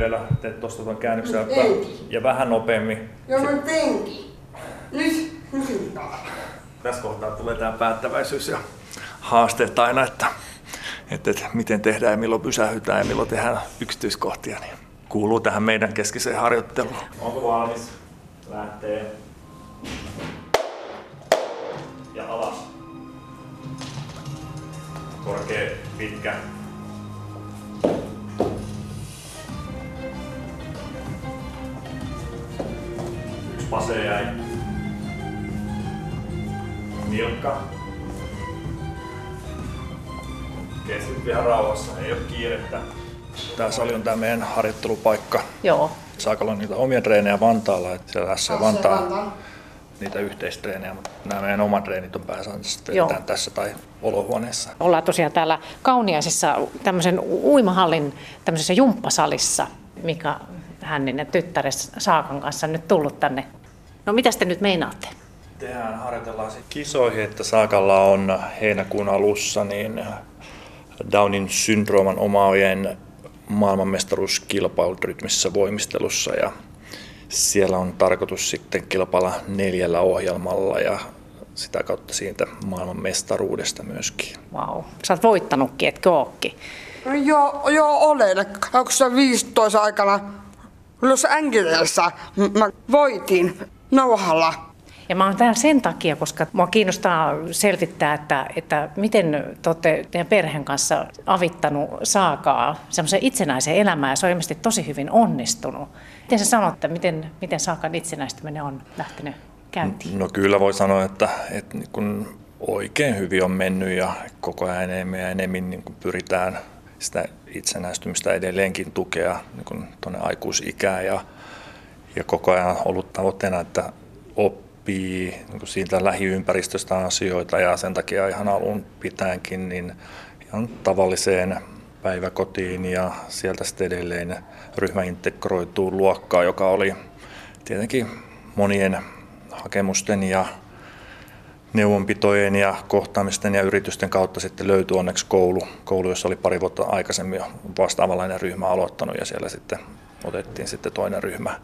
vielä teet tuosta tuon käännöksen Ei. ja vähän nopeammin. Ja mä teinkin. Nyt kysytään. Tässä kohtaa tulee tämä päättäväisyys ja haasteet aina, että, että, että miten tehdään ja milloin pysähytään ja milloin tehdään yksityiskohtia, niin kuuluu tähän meidän keskiseen harjoitteluun. Onko valmis? Lähtee. Ja alas. Korkea, pitkä. Pase jäi. Nilkka. Keskity ihan rauhassa, ei ole kiirettä. Tää sali on tää meidän harjoittelupaikka. Joo. Saakalla on niitä omia treenejä Vantaalla, että siellä tässä Vantaa Vantaan. niitä yhteistreenejä, mutta nämä meidän omat treenit on pääsääntöisesti tässä tai olohuoneessa. Ollaan tosiaan täällä Kauniaisissa tämmöisen uimahallin tämmöisessä jumppasalissa, Mika Hänninen tyttäres Saakan kanssa nyt tullut tänne. No mitä te nyt meinaatte? Tehdään, harjoitellaan sitten kisoihin, että Saakalla on heinäkuun alussa niin Downin syndrooman omaavien maailmanmestaruuskilpailut rytmisessä voimistelussa ja siellä on tarkoitus sitten kilpailla neljällä ohjelmalla ja sitä kautta siitä maailmanmestaruudesta myöskin. Vau, sä oot voittanutkin, etkö ookin? No joo, joo olen. 2015 aikana Los Angelesissa mä voitin nauhalla. Ja mä oon täällä sen takia, koska mua kiinnostaa selvittää, että, että miten te olette teidän perheen kanssa avittanut Saakaa semmoisen itsenäisen elämään ja se on ilmeisesti tosi hyvin onnistunut. Miten sä sanot, että miten, miten Saakan itsenäistyminen on lähtenyt käyntiin? No kyllä voi sanoa, että, että niin kun oikein hyvin on mennyt ja koko ajan enemmän ja enemmän niin kun pyritään sitä itsenäistymistä edelleenkin tukea niin kun tuonne aikuisikään ja, ja koko ajan ollut tavoitteena, että oppii niin kun siitä lähiympäristöstä asioita. Ja sen takia ihan alun pitäenkin niin ihan tavalliseen päiväkotiin ja sieltä sitten edelleen ryhmäintegroituu luokkaa, joka oli tietenkin monien hakemusten ja neuvonpitojen ja kohtaamisten ja yritysten kautta sitten löytyi onneksi koulu, koulu jossa oli pari vuotta aikaisemmin jo vastaavanlainen ryhmä aloittanut ja siellä sitten otettiin sitten toinen ryhmä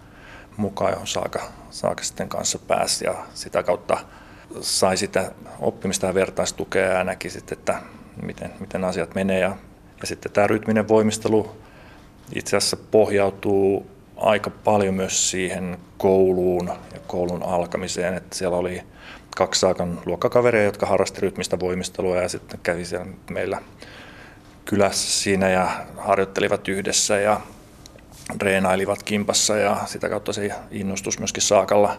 mukaan, johon Saaka, Saaka sitten kanssa pääsi ja sitä kautta sai sitä oppimista ja vertaistukea ja näki sitten, että miten, miten asiat menee. Ja, ja sitten tämä rytminen voimistelu itse asiassa pohjautuu aika paljon myös siihen kouluun ja koulun alkamiseen, että siellä oli kaksi saakan luokkakaveria, jotka harrasti rytmistä voimistelua ja sitten kävi siellä meillä kylässä siinä ja harjoittelivat yhdessä. Ja reenailivat kimpassa ja sitä kautta se innostus myöskin Saakalla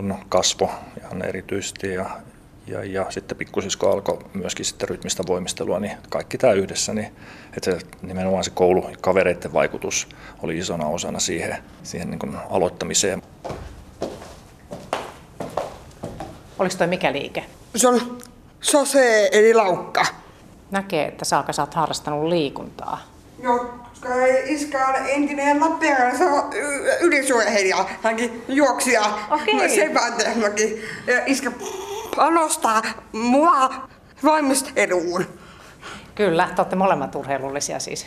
no, kasvo ihan erityisesti ja, ja, ja sitten pikkusisko alkoi myöskin sitten rytmistä voimistelua, niin kaikki tämä yhdessä, niin että se, nimenomaan se koulu kavereiden vaikutus oli isona osana siihen, siihen niin kuin aloittamiseen. Oliko toi mikä liike? Se on sose eli laukka. Näkee, että Saaka sä oot harrastanut liikuntaa. Joo, iskä on entinen Lappeenrannan se on y- ylisuurheilija. Hänkin juoksi ja Okei. sepäntemäkin. Ja iskä panostaa mua voimisteluun. Kyllä, te olette molemmat urheilullisia siis.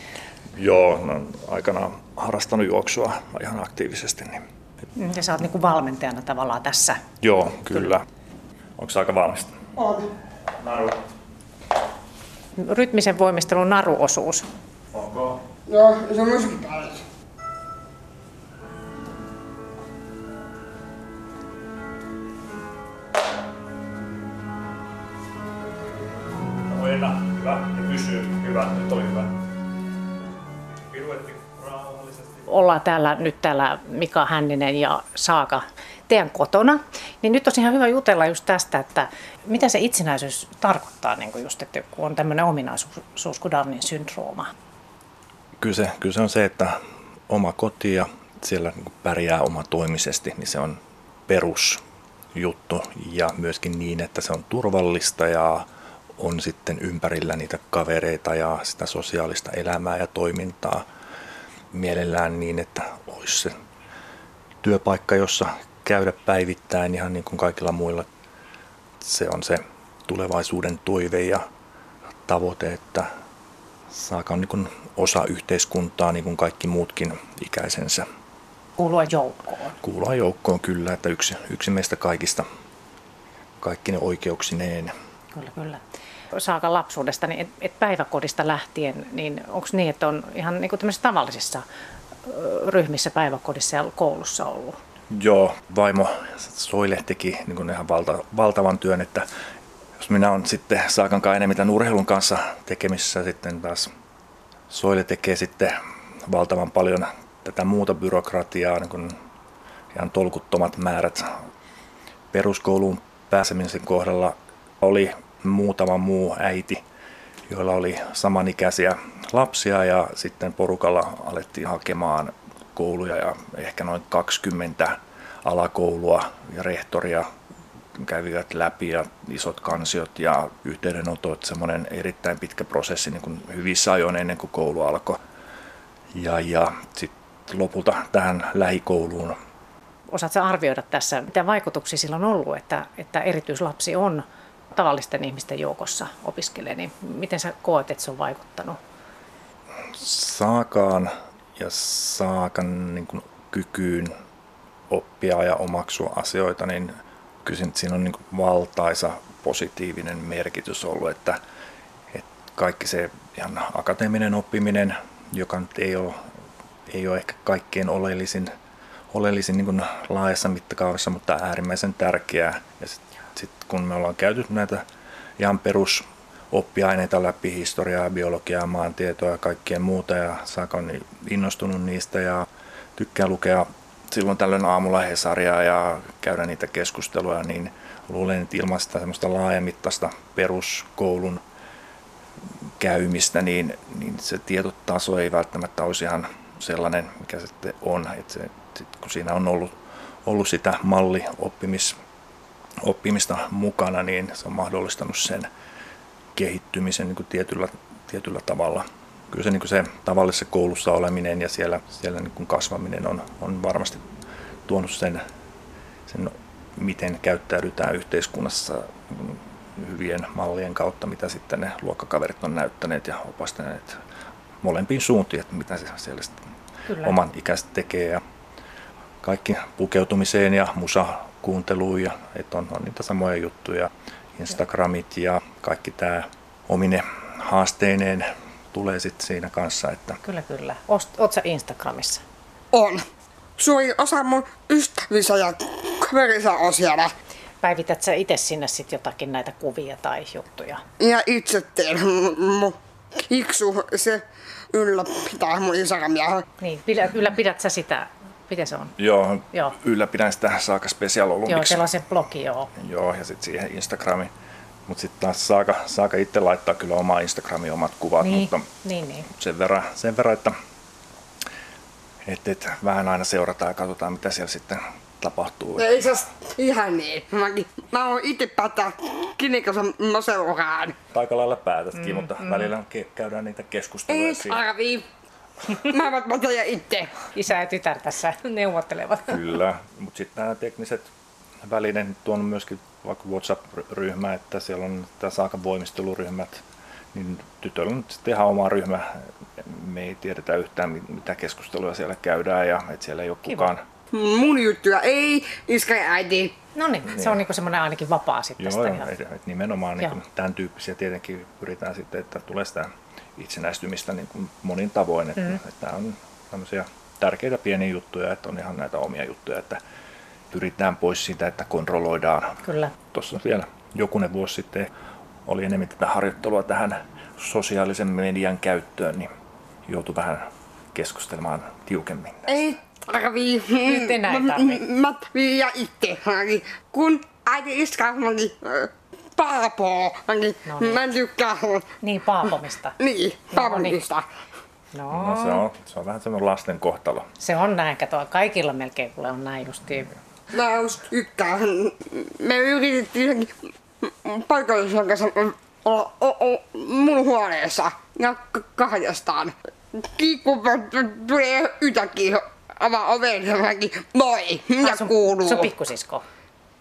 Joo, no, aikanaan harrastanut juoksua ihan aktiivisesti. Niin. Ja sä oot niinku valmentajana tavallaan tässä. Joo, kyllä. Onko se aika valmista? On. Naru. Rytmisen voimistelun naruosuus. Onko? Joo, se on myöskin paljon. Ojena, hyvä. Ja pysyy. Hyvä. Nyt oli hyvä. Piruetti rauhallisesti. Ollaan täällä nyt täällä Mika Hänninen ja Saaka teidän kotona. Niin nyt olisi ihan hyvä jutella just tästä, että mitä se itsenäisyys tarkoittaa, niin kuin just, että kun on tämmöinen ominaisuus kuin Downin syndrooma. Kyllä se, kyllä se on se, että oma koti ja siellä niin pärjää omatoimisesti, niin se on perusjuttu. Ja myöskin niin, että se on turvallista ja on sitten ympärillä niitä kavereita ja sitä sosiaalista elämää ja toimintaa mielellään niin, että olisi se työpaikka, jossa käydä päivittäin ihan niin kuin kaikilla muilla. Se on se tulevaisuuden toive ja tavoite, että Saaka on niin osa yhteiskuntaa, niin kuin kaikki muutkin ikäisensä. Kuulua joukkoon. Kuulua joukkoon kyllä, että yksi, yksi meistä kaikista, kaikki ne oikeuksineen. Kyllä, kyllä. Saaka lapsuudesta, niin et, et päiväkodista lähtien, niin onko niin, että on ihan niin kuin tavallisissa ryhmissä päiväkodissa ja koulussa ollut? Joo, vaimo Soile teki niin kuin ihan valta, valtavan työn, että jos minä olen sitten Saakan kanssa enemmän urheilun kanssa tekemisissä, sitten taas Soile tekee sitten valtavan paljon tätä muuta byrokratiaa, niin kuin ihan tolkuttomat määrät. Peruskouluun pääsemisen kohdalla oli muutama muu äiti, joilla oli samanikäisiä lapsia ja sitten porukalla alettiin hakemaan kouluja ja ehkä noin 20 alakoulua ja rehtoria kävivät läpi ja isot kansiot ja yhteydenotot, semmoinen erittäin pitkä prosessi niin kuin hyvissä ajoin ennen kuin koulu alkoi. Ja, ja sitten lopulta tähän lähikouluun. Osaatko arvioida tässä, mitä vaikutuksia sillä on ollut, että, että erityislapsi on tavallisten ihmisten joukossa opiskelee, niin miten sä koet, että se on vaikuttanut? Saakaan ja Saakan niin kuin, kykyyn oppia ja omaksua asioita, niin kyllä siinä on niin valtaisa positiivinen merkitys ollut, että, että kaikki se ihan akateeminen oppiminen, joka nyt ei ole, ei ole ehkä kaikkein oleellisin, oleellisin niin laajassa mittakaavassa, mutta äärimmäisen tärkeää. Ja sitten sit kun me ollaan käyty näitä ihan perus oppiaineita läpi, historiaa, biologiaa, maantietoa ja kaikkien muuta ja Saaka on innostunut niistä ja tykkää lukea silloin tällöin aamulla Hesaria ja käydä niitä keskusteluja, niin luulen, että ilman sitä semmoista laajamittaista peruskoulun käymistä, niin, niin se tietotaso ei välttämättä olisi ihan sellainen, mikä sitten on. Että se, kun siinä on ollut, ollut sitä malli oppimis, oppimista mukana, niin se on mahdollistanut sen kehittymisen niin kuin tietyllä, tietyllä tavalla. Kyllä se, niin kuin se tavallisessa koulussa oleminen ja siellä, siellä niin kuin kasvaminen on, on varmasti tuonut sen, sen, miten käyttäydytään yhteiskunnassa niin hyvien mallien kautta, mitä sitten ne luokkakaverit on näyttäneet ja opastaneet molempiin suuntiin, että mitä se siellä Kyllä. oman ikäiset tekee. Ja kaikki pukeutumiseen ja musa kuunteluun ja että on, on niitä samoja juttuja. Instagramit ja kaikki tämä omine haasteineen tulee sitten siinä kanssa. Että... Kyllä, kyllä. Oot sä Instagramissa? On. Suuri osa mun ystävissä ja kaverissa on siellä. Päivität sä itse sinne sitten jotakin näitä kuvia tai juttuja? Ja itse teen. Mun iksu, se ylläpitää mun Instagramia. Niin, ylläpidät sä sitä Miten se on? Joo, joo. ylläpidän sitä Saaka Special. Joo, sellaisen blogi, joo. Joo, ja sitten siihen Instagramiin. Mutta sitten taas Saaka, Saaka itse laittaa kyllä omaa Instagramiin omat kuvat, niin, mutta niin, niin. Sen, verran, sen verran, että et, et, vähän aina seurataan ja katsotaan, mitä siellä sitten tapahtuu. Ei se ihan niin. Mäkin, mä oon itse päättää, kinikossa mä seuraan. Aika lailla päätätkin, mm, mutta mm. välillä käydään niitä keskusteluja. Ei arvii. Mä ja itse. Isä ja tytär tässä neuvottelevat. Kyllä, mutta sitten nämä tekniset välineet on myöskin vaikka WhatsApp-ryhmä, että siellä on tämä Saakan voimisteluryhmät, niin tytöllä on sitten ihan oma ryhmä. Me ei tiedetä yhtään, mitä keskusteluja siellä käydään ja että siellä ei ole Kiva. kukaan. Mun juttuja ei, iskä ja äiti. No niin, niin. se on niinku semmoinen ainakin vapaa sitten Joo, tästä. Joo, et nimenomaan niin tämän tyyppisiä tietenkin pyritään sitten, että tulee sitä itsenäistymistä niin kuin monin tavoin. Että, mm. että tämä on tämmöisiä tärkeitä pieniä juttuja, että on ihan näitä omia juttuja, että pyritään pois siitä, että kontrolloidaan. Kyllä. Tuossa vielä jokunen vuosi sitten oli enemmän tätä harjoittelua tähän sosiaalisen median käyttöön, niin joutui vähän keskustelemaan tiukemmin. Ei tarvii. Nyt enää ei tarvii. Mä ja itse. Kun äiti iskä Paapo. Niin, no niin. Mä en tykkää. Niin, paapomista. niin, paapomista. No. no se, on, se on vähän semmoinen lasten kohtalo. Se on näin, kato. Kaikilla melkein kuule on näin justiin. Mä just tykkään. Me yritettiin paikallisen kanssa olla mun huoneessa ja kahdestaan. Kiikku tulee yhtäkkiä avaa oven ja mäkin, moi, mitä ah, sun, kuuluu? Sun pikkusisko?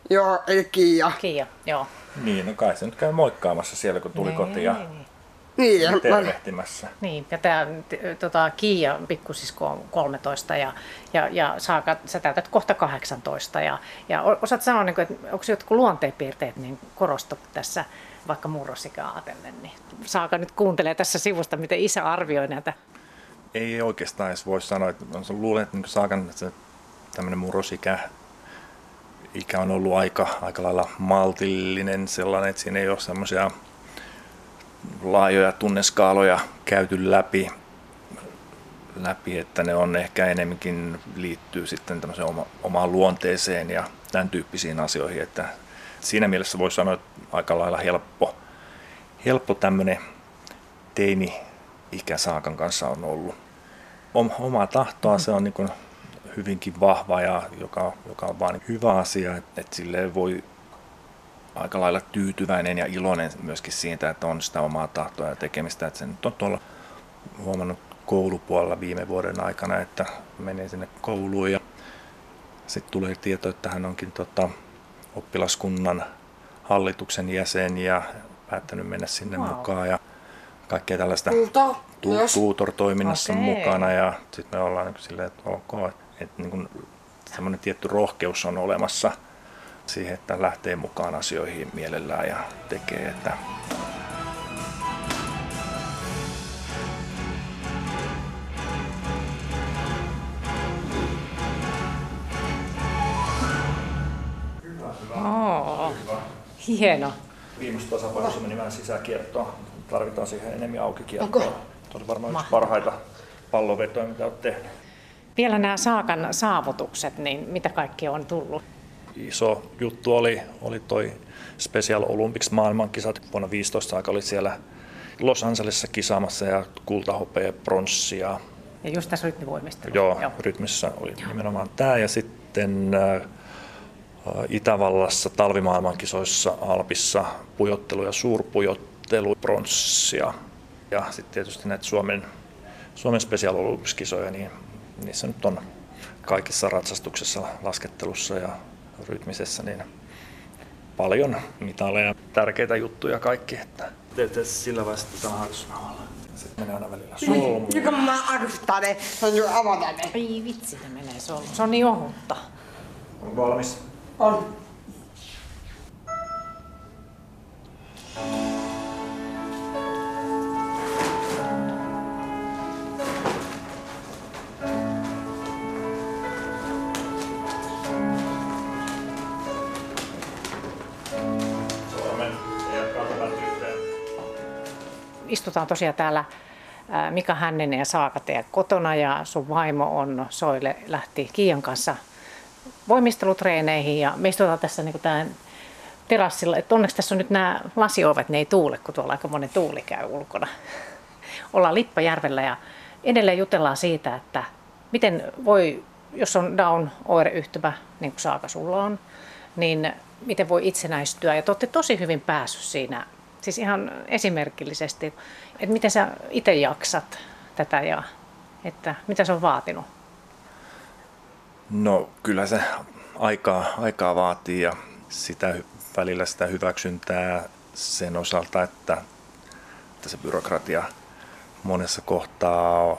Joo, eli Kiia. Kiia, joo. Niin, no kai se nyt käy moikkaamassa siellä, kun tuli niin, kotiin. Ja... Niin, niin. Niin, tervehtimässä. Niin, ja tämä tota, Kiia pikkusisko on 13 ja, ja, ja Saaka, sä täytät kohta 18. Ja, ja osaat sanoa, niin kuin, että onko jotkut luonteenpiirteet niin korostu tässä vaikka murrosikää ajatellen, niin Saaka nyt kuuntelee tässä sivusta, miten isä arvioi näitä. Ei oikeastaan edes voi sanoa, että luulen, että niin Saakan että se tämmöinen murrosikä ikä on ollut aika, aika lailla maltillinen sellainen, että siinä ei ole semmoisia laajoja tunneskaaloja käyty läpi, läpi, että ne on ehkä enemmänkin liittyy sitten oma, omaan luonteeseen ja tämän tyyppisiin asioihin, että siinä mielessä voi sanoa, että aika lailla helppo, helppo tämmöinen teini-ikä Saakan kanssa on ollut. Omaa tahtoa se on niin hyvinkin vahva ja joka, joka on vain hyvä asia, että, että sille voi aika lailla tyytyväinen ja iloinen myöskin siitä, että on sitä omaa tahtoa ja tekemistä. Että sen on tuolla huomannut koulupuolella viime vuoden aikana, että menee sinne kouluun ja sitten tulee tieto, että hän onkin tota, oppilaskunnan hallituksen jäsen ja päättänyt mennä sinne wow. mukaan ja kaikkea tällaista tu- tuutor-toiminnassa okay. mukana ja sitten me ollaan niin silleen, että ok, että, niin kuin, semmoinen tietty rohkeus on olemassa – siihen, että lähtee mukaan asioihin mielellään ja tekee. Että Oh, hieno. Viimeistä tasapainossa meni vähän sisäkiertoa. Tarvitaan siihen enemmän aukikiertoa. Tuo on varmaan yksi parhaita pallovetoja, mitä olet tehnyt. Vielä nämä Saakan saavutukset, niin mitä kaikki on tullut? Iso juttu oli, oli toi Special Olympics maailmankisat. Vuonna 15 aika oli siellä Los Angelesissa kisaamassa ja kultahopea, pronssia. Ja just tässä rytmivoimistelu. Joo, Joo. rytmissä oli Joo. nimenomaan tämä. Ja sitten äh, Itävallassa talvimaailmankisoissa Alpissa pujottelu ja suurpujottelu, pronssia. Ja sitten tietysti näitä Suomen, Suomen Special Olympics-kisoja, niin niissä nyt on kaikissa ratsastuksessa, laskettelussa ja rytmisessä, niin paljon mitaleja, tärkeitä juttuja kaikki. Että teette sillä vaiheessa tätä harjoitusnauhalla. Sitten menee aina välillä solmuun. Mikä mä arvistan ne, se on jo avata ne. Ei vitsi, ne menee solmuun. Se on niin ohutta. On valmis? On. Istutaan tosiaan täällä Mika Hänninen ja Saaka kotona ja sun vaimo on Soile lähti Kiian kanssa voimistelutreeneihin ja me istutaan tässä niin tämän terassilla. Että onneksi tässä on nyt nämä lasiovet, ne ei tuule, kun tuolla aika monen tuuli käy ulkona. Ollaan Lippajärvellä ja edelleen jutellaan siitä, että miten voi, jos on Down-oireyhtymä, niin kuin Saaka sulla on, niin miten voi itsenäistyä. Ja te olette tosi hyvin päässyt siinä Siis ihan esimerkillisesti, että miten sä itse jaksat tätä ja että mitä se on vaatinut? No kyllä se aikaa, aikaa vaatii ja sitä välillä sitä hyväksyntää sen osalta, että, että se byrokratia monessa kohtaa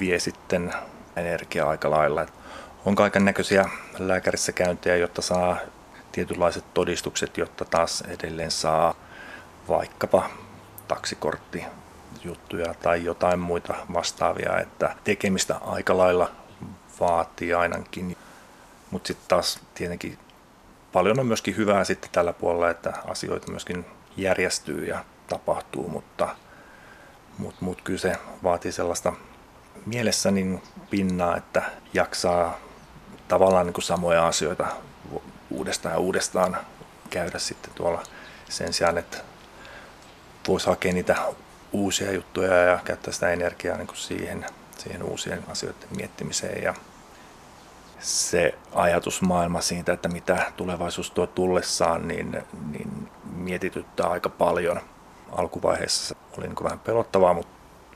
vie sitten energiaa aika lailla. On kaiken näköisiä lääkärissä käyntejä, jotta saa tietynlaiset todistukset, jotta taas edelleen saa vaikkapa taksikortti juttuja tai jotain muita vastaavia, että tekemistä aika lailla vaatii ainakin. Mutta sitten taas tietenkin paljon on myöskin hyvää sitten tällä puolella, että asioita myöskin järjestyy ja tapahtuu, mutta mut, mut kyllä se vaatii sellaista mielessä niin pinnaa, että jaksaa tavallaan niin kuin samoja asioita uudestaan ja uudestaan käydä sitten tuolla sen sijaan, että voisi hakea niitä uusia juttuja ja käyttää sitä energiaa niin kuin siihen, siihen uusien asioiden miettimiseen. Ja se ajatusmaailma siitä, että mitä tulevaisuus tuo tullessaan, niin, niin mietityttää aika paljon. Alkuvaiheessa se oli niin vähän pelottavaa, mutta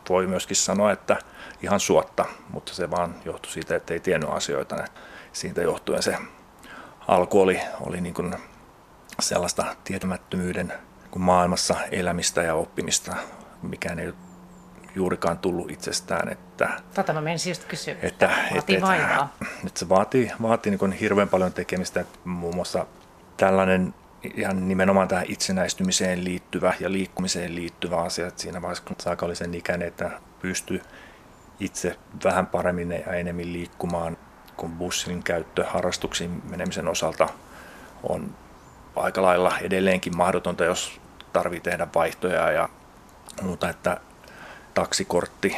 voi myöskin sanoa, että ihan suotta, mutta se vaan johtui siitä, että ei tiennyt asioita. Siitä johtuen se alku oli, oli niin kuin sellaista tietämättömyyden maailmassa elämistä ja oppimista mikään ei ole juurikaan tullut itsestään. Että, Tätä mä menisin just kysyä, että, että vaatii että, vaivaa. Että se vaatii, vaatii niin hirveän paljon tekemistä. Että muun muassa tällainen ihan nimenomaan tähän itsenäistymiseen liittyvä ja liikkumiseen liittyvä asia. Että siinä vaiheessa, kun Saaka oli sen ikäinen, että pystyi itse vähän paremmin ja enemmän liikkumaan, kun bussin käyttö harrastuksiin menemisen osalta on aika lailla edelleenkin mahdotonta, jos tarvii tehdä vaihtoja ja muuta, että taksikortti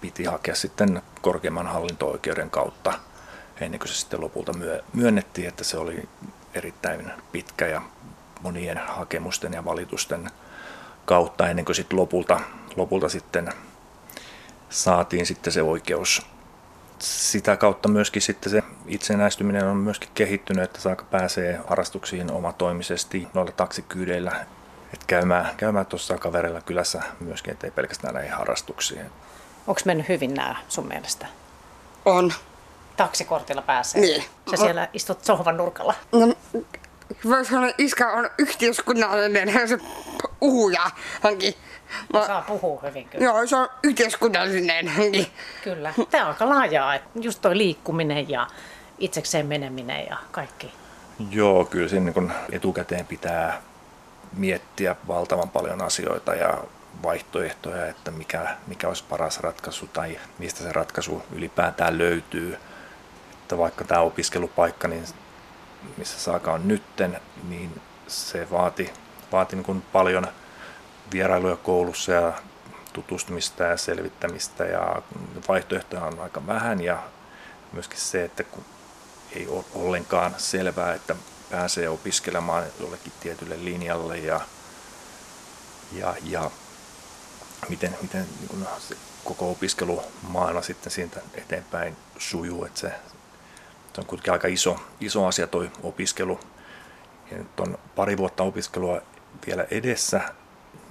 piti hakea sitten korkeimman hallinto-oikeuden kautta ennen kuin se sitten lopulta myönnettiin, että se oli erittäin pitkä ja monien hakemusten ja valitusten kautta ennen kuin sitten lopulta, lopulta sitten saatiin sitten se oikeus. Sitä kautta myöskin sitten se itsenäistyminen on myöskin kehittynyt, että saaka pääsee harrastuksiin omatoimisesti noilla taksikyydeillä, että käymään, käymään tuossa kaverilla kylässä myöskin, ettei pelkästään näihin harrastuksiin. Onko mennyt hyvin nämä sun mielestä? On. Taksikortilla pääsee? Niin. Sä siellä istut sohvan nurkalla? No, voisi sanoa, iskä on yhteiskunnallinen se puhuja hänkin. Mä... Saa puhua hyvin kyllä. Joo, se on yhteiskunnallinen hänkin. Kyllä. Tämä on aika laajaa, että just toi liikkuminen ja itsekseen meneminen ja kaikki. Joo, kyllä siinä niin etukäteen pitää miettiä valtavan paljon asioita ja vaihtoehtoja, että mikä, mikä olisi paras ratkaisu tai mistä se ratkaisu ylipäätään löytyy. Että vaikka tämä opiskelupaikka, niin missä Saaka on nytten, niin se vaati, vaati niin kuin paljon vierailuja koulussa ja tutustumista ja selvittämistä ja vaihtoehtoja on aika vähän ja myöskin se, että kun ei ole ollenkaan selvää, että pääsee opiskelemaan jollekin tietylle linjalle ja, ja, ja miten, miten niin kuin se koko opiskelumaana sitten siitä eteenpäin sujuu, että se, se on kuitenkin aika iso, iso asia toi opiskelu. Ja nyt on pari vuotta opiskelua vielä edessä,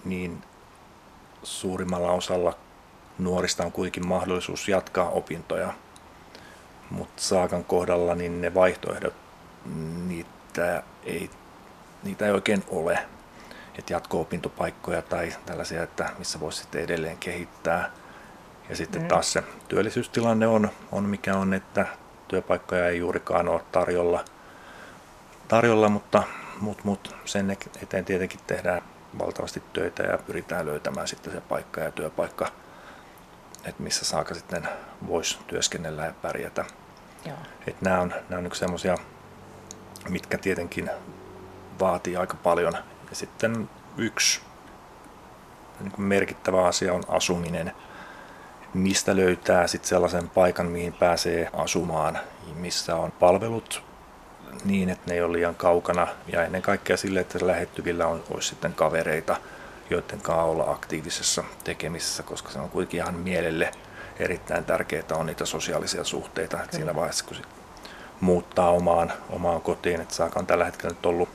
niin suurimmalla osalla nuorista on kuitenkin mahdollisuus jatkaa opintoja. Mutta Saakan kohdalla niin ne vaihtoehdot, niitä ei, niitä ei oikein ole. Että jatko-opintopaikkoja tai tällaisia, että missä voisi sitten edelleen kehittää. Ja sitten mm. taas se työllisyystilanne on, on mikä on, että työpaikkoja ei juurikaan ole tarjolla, tarjolla mutta mut, mut sen eteen tietenkin tehdään valtavasti töitä ja pyritään löytämään sitten se paikka ja työpaikka, että missä saaka sitten voisi työskennellä ja pärjätä. Joo. Että nämä on, nämä on niin semmoisia, mitkä tietenkin vaatii aika paljon. Ja sitten yksi niin merkittävä asia on asuminen. Mistä löytää sitten sellaisen paikan, mihin pääsee asumaan, missä on palvelut niin, että ne ei ole liian kaukana ja ennen kaikkea sille, että lähettyvillä on, olisi sitten kavereita, joiden kanssa olla aktiivisessa tekemisessä, koska se on kuitenkin ihan mielelle erittäin tärkeää on niitä sosiaalisia suhteita. Että siinä vaiheessa, kun muuttaa omaan, omaan kotiin, että Saaka on tällä hetkellä nyt ollut,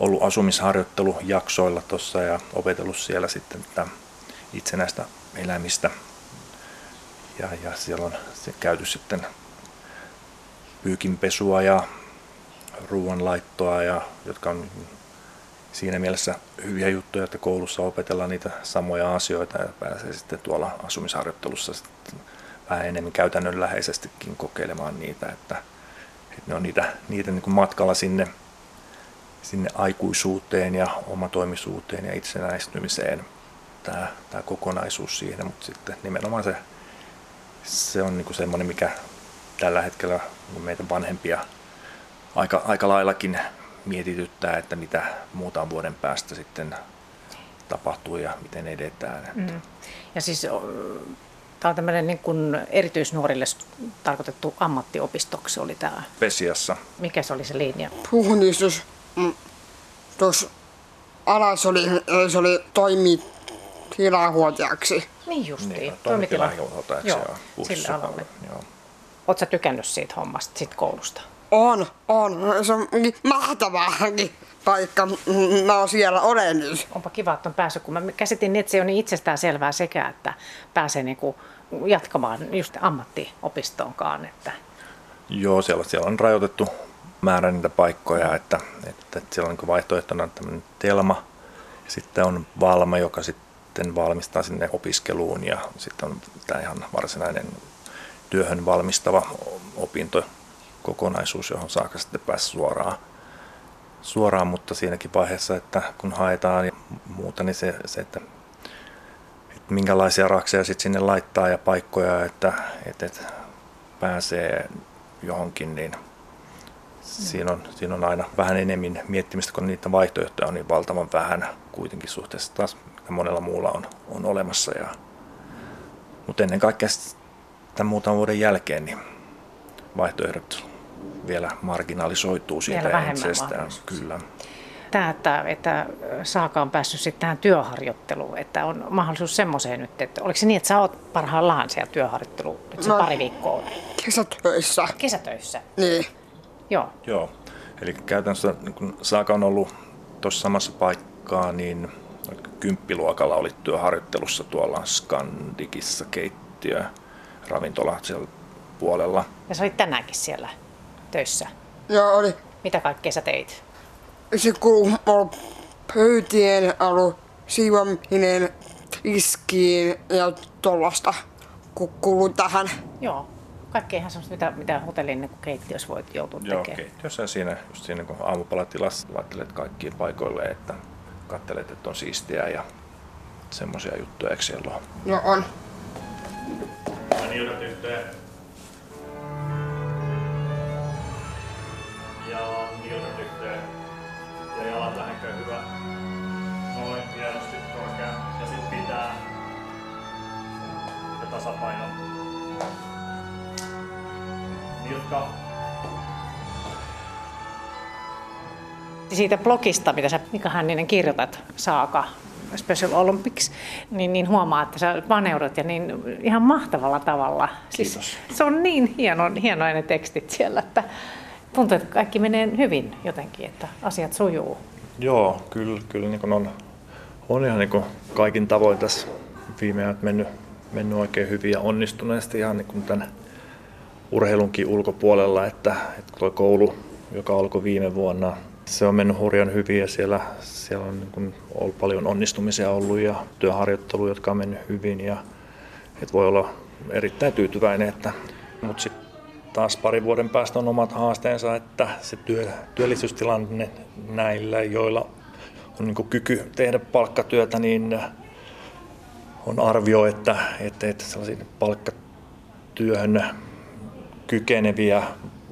ollut asumisharjoittelujaksoilla tuossa ja opetellut siellä sitten itsenäistä elämistä. Ja, ja siellä on käyty sitten pyykinpesua ja ruoanlaittoa, ja, jotka on siinä mielessä hyviä juttuja, että koulussa opetellaan niitä samoja asioita ja pääsee sitten tuolla asumisharjoittelussa sitten vähän enemmän käytännönläheisestikin kokeilemaan niitä, että, että ne on niitä, niitä niin kuin matkalla sinne, sinne aikuisuuteen ja omatoimisuuteen ja itsenäistymiseen tämä, tämä kokonaisuus siinä, mutta sitten nimenomaan se, se on niin kuin semmoinen, mikä tällä hetkellä meitä vanhempia aika, aika laillakin mietityttää, että mitä muutaman vuoden päästä sitten tapahtuu ja miten edetään. Mm. Ja siis tämä on tämmöinen niin kuin erityisnuorille tarkoitettu ammattiopistoksi oli tämä. Pesiassa. Mikä se oli se linja? Puhunistus. Mm, tuossa alas oli, se oli toimi tilahuoltajaksi. Niin justiin, niin, toimitilahuoltajaksi. Joo, sille alalle. Oletko tykännyt siitä hommasta, siitä koulusta? On, on. Se on mahtavaa paikka. Mä oon siellä olen nyt. Onpa kiva, että on päässyt, kun mä käsitin niin, että se on niin itsestään selvää sekä, että pääsee niinku jatkamaan just ammattiopistoonkaan. Että... Joo, siellä, siellä on rajoitettu määrä niitä paikkoja, että, että, että siellä on niin vaihtoehtona tämmöinen Telma ja sitten on Valma, joka sitten valmistaa sinne opiskeluun ja sitten on tämä ihan varsinainen työhön valmistava opintokokonaisuus, johon saakka sitten pääsi suoraan, suoraan, mutta siinäkin vaiheessa, että kun haetaan ja muuta, niin se, se että, että minkälaisia rakseja sitten sinne laittaa ja paikkoja, että, että, että pääsee johonkin, niin siinä on, siinä on aina vähän enemmän miettimistä, kun niitä vaihtoehtoja on niin valtavan vähän kuitenkin suhteessa taas, monella muulla on, on olemassa. Ja, mutta ennen kaikkea tämän muutaman vuoden jälkeen niin vaihtoehdot vielä marginalisoituu siitä vielä ensestään. Kyllä. Tämä, että, että Saaka on päässyt sitten tähän työharjoitteluun, että on mahdollisuus semmoiseen nyt, että oliko se niin, että sä oot parhaillaan siellä työharjoittelu, että se no, pari viikkoa? Kesätöissä. Kesätöissä? Niin. Joo. Joo. Eli käytännössä kun Saaka on ollut tuossa samassa paikkaa, niin kymppiluokalla oli työharjoittelussa tuolla Skandikissa keittiö ravintola siellä puolella. Ja sä olit tänäänkin siellä töissä? Joo, oli. Mitä kaikkea sä teit? Se kuuluu pöytien alu, siivoaminen, iskiin ja tollasta kuuluu tähän. Joo. Kaikkea ihan semmoista, mitä, mitä hotellin niin keittiössä voit joutua Joo, tekemään. keittiössä siinä, just siinä kun aamupalatilassa laittelet kaikkiin paikoille, että katselet, että on siistiä ja semmoisia juttuja, eikö siellä ole? Joo, on. Ja yhteen. Lähenkö hyvä. Noin, hienosti korkea. Ja sit pitää. Ja tasapaino. Nilkka. Siitä blogista, mitä sä Mika Hänninen kirjoitat, Saaka, Special Olympics, niin, niin huomaa, että sä paneudut ja niin ihan mahtavalla tavalla. Kiitos. Siis se on niin hieno, hienoja ne tekstit siellä, että tuntuu, että kaikki menee hyvin jotenkin, että asiat sujuu. Joo, kyllä, kyllä niin on, on ihan niin kaikin tavoin tässä viime ajat mennyt, mennyt oikein hyvin ja onnistuneesti ihan niin tämän urheilunkin ulkopuolella, että, että tuo koulu, joka alkoi viime vuonna, se on mennyt hurjan hyvin ja siellä, siellä on niin ollut paljon onnistumisia ollut ja työharjoitteluja, jotka on mennyt hyvin ja et voi olla erittäin tyytyväinen, että, mutta sitten taas pari vuoden päästä on omat haasteensa, että se työ, työllisyystilanne näillä, joilla on niin kyky tehdä palkkatyötä, niin on arvio, että, että, että palkkatyöhön kykeneviä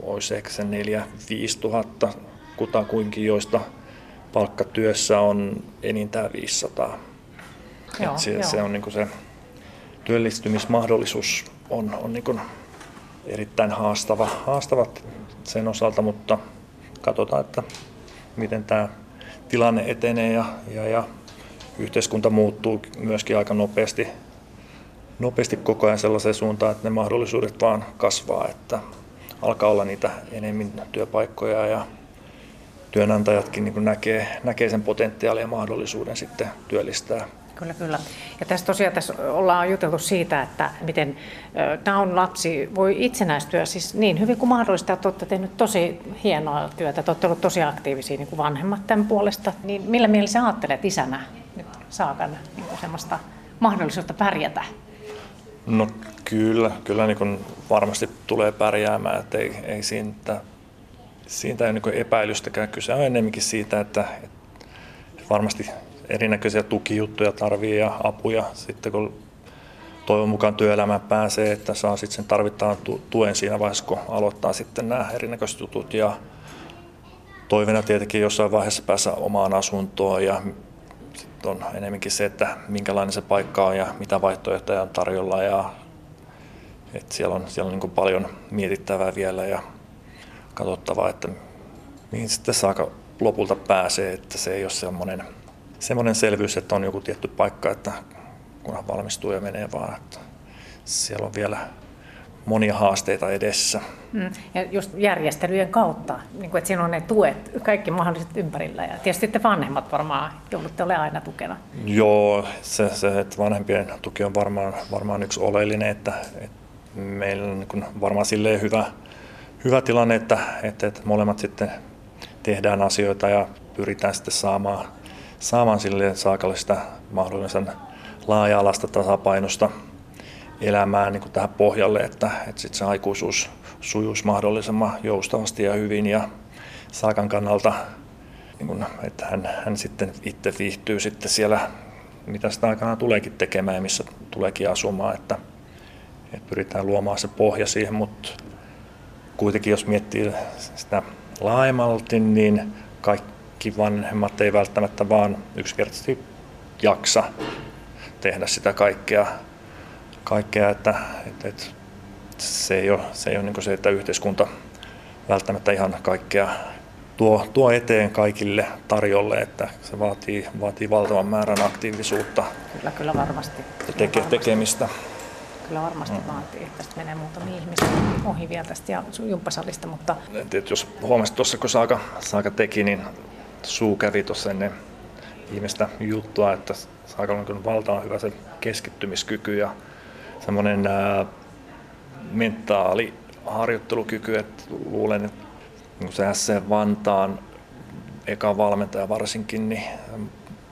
olisi ehkä se 4 5 tuhatta kutakuinkin, joista palkkatyössä on enintään 500. Joo, se, joo. se on niin se työllistymismahdollisuus on, on niin erittäin haastava, haastava sen osalta, mutta katsotaan, että miten tämä tilanne etenee ja, ja, ja yhteiskunta muuttuu myöskin aika nopeasti, nopeasti koko ajan sellaiseen suuntaan, että ne mahdollisuudet vaan kasvaa, että alkaa olla niitä enemmän työpaikkoja ja työnantajatkin niin näkee, näkee sen potentiaalin ja mahdollisuuden sitten työllistää Kyllä, kyllä. Ja tässä tosiaan tässä ollaan juteltu siitä, että miten Down-lapsi voi itsenäistyä siis niin hyvin kuin mahdollista, että olette tehnyt tosi hienoa työtä, että olette olleet tosi aktiivisia niin kuin vanhemmat tämän puolesta. Niin millä mielessä sä ajattelet isänä nyt Saakan niin kuin mahdollisuutta pärjätä? No kyllä, kyllä niin kuin varmasti tulee pärjäämään, että ei, ei siitä, siitä ei niin epäilystäkään. Kyse on enemmänkin siitä, että, että varmasti erinäköisiä tukijuttuja tarvii ja apuja. Sitten kun toivon mukaan työelämään pääsee, että saa sitten sen tarvittavan tuen siinä vaiheessa, kun aloittaa sitten nämä erinäköiset jutut. Ja toiveena tietenkin jossain vaiheessa päässä omaan asuntoon ja sitten on enemmänkin se, että minkälainen se paikka on ja mitä vaihtoehtoja on tarjolla. Ja että siellä on, siellä on niin paljon mietittävää vielä ja katsottavaa, että mihin sitten saaka lopulta pääsee, että se ei ole semmoinen semmoinen selvyys, että on joku tietty paikka, että kunhan valmistuu ja menee vaan. Että siellä on vielä monia haasteita edessä. Mm. Ja just järjestelyjen kautta, niin kuin, että siinä on ne tuet, kaikki mahdolliset ympärillä. Ja tietysti te vanhemmat varmaan joudutte olemaan aina tukena. Joo, se, se että vanhempien tuki on varmaan, varmaan yksi oleellinen, että, että meillä on niin varmaan silleen hyvä, hyvä tilanne, että, että, että molemmat sitten tehdään asioita ja pyritään sitten saamaan saamaan sille saakalle sitä mahdollisen laaja-alasta tasapainosta elämää niin kuin tähän pohjalle, että, että sit se aikuisuus sujuisi mahdollisimman joustavasti ja hyvin ja Saakan kannalta, niin kuin, että hän, hän sitten itse viihtyy sitten siellä, mitä sitä aikana tuleekin tekemään ja missä tuleekin asumaan, että, että pyritään luomaan se pohja siihen, mutta kuitenkin jos miettii sitä laajemmalti, niin kaikki vanhemmat ei välttämättä vaan yksinkertaisesti jaksa tehdä sitä kaikkea, kaikkea että, että, että se ei ole, se, ei ole niin se, että yhteiskunta välttämättä ihan kaikkea tuo, tuo eteen kaikille tarjolle, että se vaatii, vaatii valtavan määrän aktiivisuutta kyllä, kyllä varmasti. ja teke, varmasti. tekemistä. Kyllä varmasti mm. vaatii. Tästä menee muutamia ihmisiä ohi vielä tästä ja jumppasalista, mutta... Et jos huomasit tuossa, kun Saaka, Saaka teki, niin suu kävi tuossa ennen ihmistä juttua, että Saakalla on valtavan hyvä se keskittymiskyky ja semmoinen mentaaliharjoittelukyky, että luulen, että niin se SC Vantaan eka valmentaja varsinkin, niin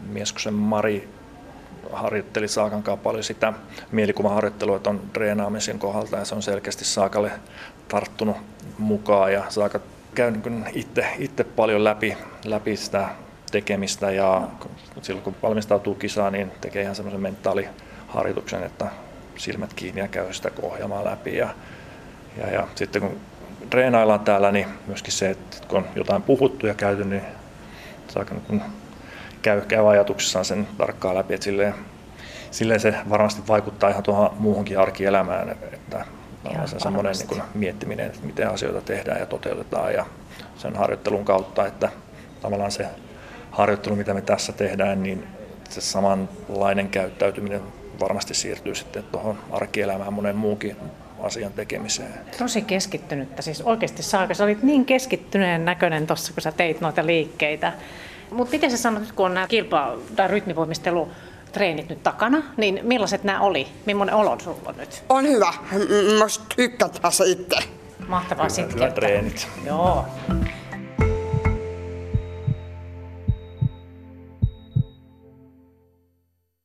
Mieskosen Mari harjoitteli Saakan kanssa paljon sitä mielikuvaharjoittelua, että on treenaamisen kohdalta ja se on selkeästi Saakalle tarttunut mukaan ja Saaka käy niin itse, itse paljon läpi, läpi sitä tekemistä ja silloin kun valmistautuu kisaan, niin tekee ihan semmoisen mentaaliharjoituksen, että silmät kiinni ja käy sitä ohjaamaan läpi. Ja, ja, ja sitten kun treenaillaan täällä, niin myöskin se, että kun on jotain puhuttu ja käyty, niin saako niin käy, käy ajatuksissaan sen tarkkaan läpi, että silleen, silleen se varmasti vaikuttaa ihan tuohon muuhunkin arkielämään, että on se semmoinen niin kuin miettiminen, että miten asioita tehdään ja toteutetaan ja sen harjoittelun kautta, että tavallaan se harjoittelu, mitä me tässä tehdään, niin se samanlainen käyttäytyminen varmasti siirtyy sitten tuohon arkielämään monen muukin asian tekemiseen. Tosi keskittynyttä, siis oikeasti Saaka, sä olit niin keskittyneen näköinen tuossa, kun sä teit noita liikkeitä. Mutta miten sä sanot kun on nämä kilpa- tai rytmivoimistelu treenit nyt takana, niin millaiset nämä oli? Millainen olo sulla on nyt? On hyvä. Mä tykkään tässä itse. Mahtavaa Hyvä, hyvä treenit. Joo.